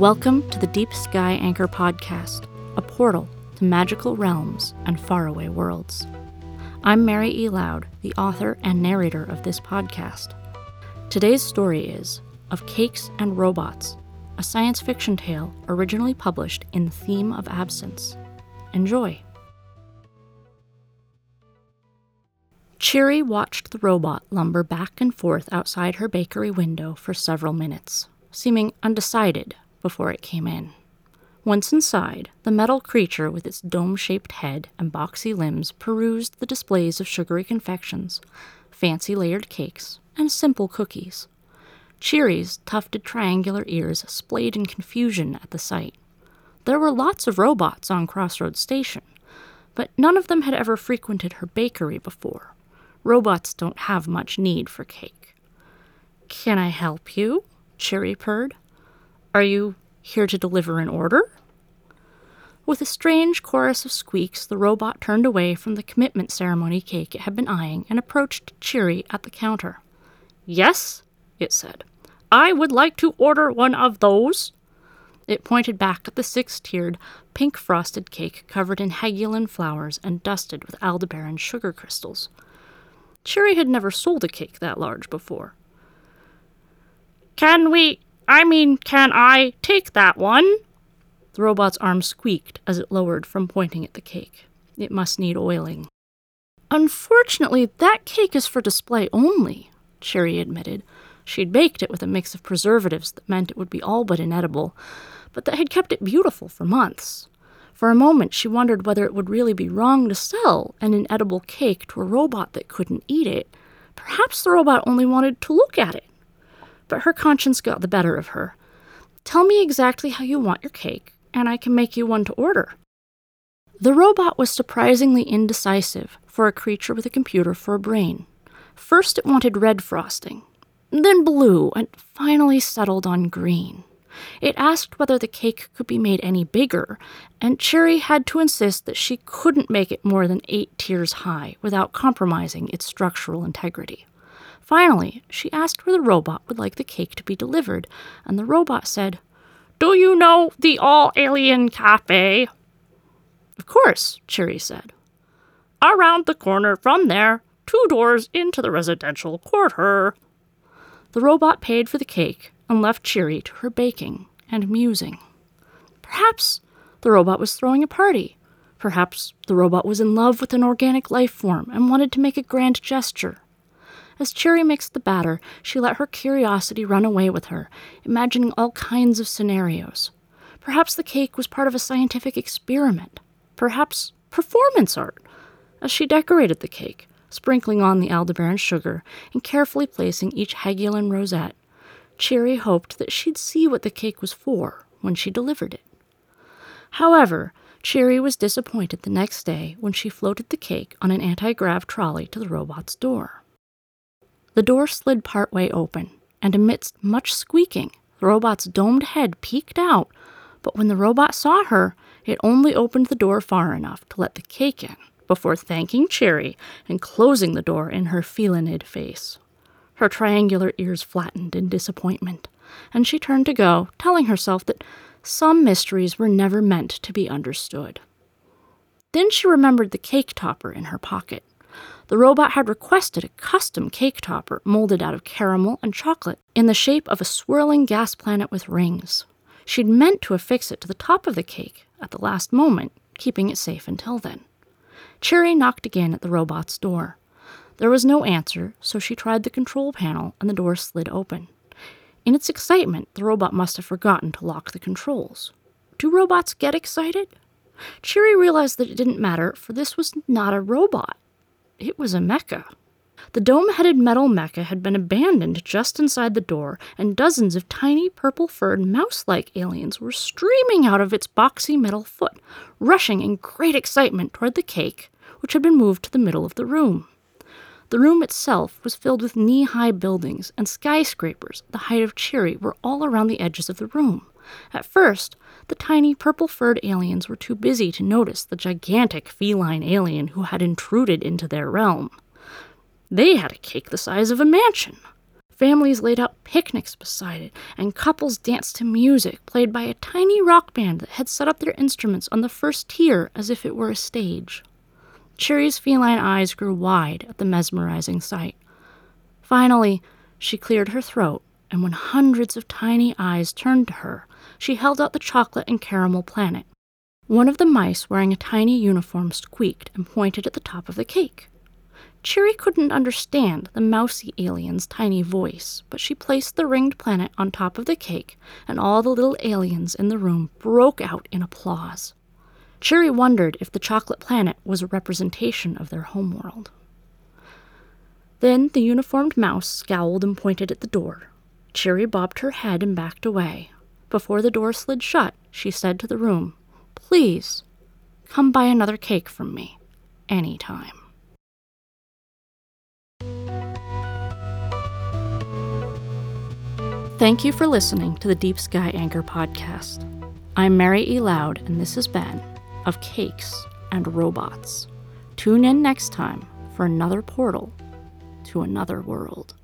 Welcome to the Deep Sky Anchor Podcast, a portal to magical realms and faraway worlds. I'm Mary E. Lowd, the author and narrator of this podcast. Today's story is Of Cakes and Robots, a science fiction tale originally published in The Theme of Absence. Enjoy. Cheery watched the robot lumber back and forth outside her bakery window for several minutes, seeming undecided before it came in. Once inside, the metal creature with its dome shaped head and boxy limbs perused the displays of sugary confections, fancy layered cakes, and simple cookies. Cheery's tufted triangular ears splayed in confusion at the sight. There were lots of robots on Crossroads Station, but none of them had ever frequented her bakery before. Robots don't have much need for cake. Can I help you? Cheery purred. Are you here to deliver an order? With a strange chorus of squeaks, the robot turned away from the commitment ceremony cake it had been eyeing and approached Cheery at the counter. Yes, it said. I would like to order one of those. It pointed back at the six tiered, pink frosted cake covered in Hegulin flowers and dusted with Aldebaran sugar crystals. Cheery had never sold a cake that large before. Can we I mean, can I take that one? The robot's arm squeaked as it lowered from pointing at the cake. It must need oiling. Unfortunately, that cake is for display only, Cherry admitted. She'd baked it with a mix of preservatives that meant it would be all but inedible, but that had kept it beautiful for months. For a moment, she wondered whether it would really be wrong to sell an inedible cake to a robot that couldn't eat it. Perhaps the robot only wanted to look at it but her conscience got the better of her. Tell me exactly how you want your cake, and I can make you one to order. The robot was surprisingly indecisive for a creature with a computer for a brain. First, it wanted red frosting, then blue, and finally settled on green. It asked whether the cake could be made any bigger, and Cherry had to insist that she couldn't make it more than eight tiers high without compromising its structural integrity. Finally, she asked where the robot would like the cake to be delivered, and the robot said, Do you know the All Alien Cafe? Of course, Cheery said. Around the corner from there, two doors into the residential quarter. The robot paid for the cake and left Cheery to her baking and musing. Perhaps the robot was throwing a party. Perhaps the robot was in love with an organic life form and wanted to make a grand gesture. As Cherry mixed the batter, she let her curiosity run away with her, imagining all kinds of scenarios. Perhaps the cake was part of a scientific experiment. Perhaps performance art. As she decorated the cake, sprinkling on the Aldebaran sugar and carefully placing each Hegulin rosette, Cherry hoped that she'd see what the cake was for when she delivered it. However, Cherry was disappointed the next day when she floated the cake on an anti grav trolley to the robot's door. The door slid partway open, and amidst much squeaking, the robot's domed head peeked out, but when the robot saw her, it only opened the door far enough to let the cake in before thanking Cherry and closing the door in her felinid face. Her triangular ears flattened in disappointment, and she turned to go, telling herself that some mysteries were never meant to be understood. Then she remembered the cake topper in her pocket the robot had requested a custom cake topper molded out of caramel and chocolate in the shape of a swirling gas planet with rings. She'd meant to affix it to the top of the cake at the last moment, keeping it safe until then. Cheery knocked again at the robot's door. There was no answer, so she tried the control panel and the door slid open. In its excitement, the robot must have forgotten to lock the controls. Do robots get excited? Cheery realized that it didn't matter, for this was not a robot. It was a mecha. The dome headed metal mecha had been abandoned just inside the door, and dozens of tiny purple furred mouse like aliens were streaming out of its boxy metal foot, rushing in great excitement toward the cake, which had been moved to the middle of the room. The room itself was filled with knee high buildings, and skyscrapers, the height of Cheery, were all around the edges of the room. At first, the tiny purple furred aliens were too busy to notice the gigantic feline alien who had intruded into their realm. They had a cake the size of a mansion. Families laid out picnics beside it, and couples danced to music played by a tiny rock band that had set up their instruments on the first tier as if it were a stage. Cherry's feline eyes grew wide at the mesmerizing sight. Finally, she cleared her throat, and when hundreds of tiny eyes turned to her, she held out the chocolate and caramel planet. One of the mice wearing a tiny uniform squeaked and pointed at the top of the cake. Cherry couldn't understand the mousy alien's tiny voice, but she placed the ringed planet on top of the cake, and all the little aliens in the room broke out in applause. Cherry wondered if the chocolate planet was a representation of their homeworld. Then the uniformed mouse scowled and pointed at the door. Cherry bobbed her head and backed away. Before the door slid shut, she said to the room, Please, come buy another cake from me, any time. Thank you for listening to the Deep Sky Anchor podcast. I'm Mary E. Lowd, and this has been Of Cakes and Robots. Tune in next time for another portal to another world.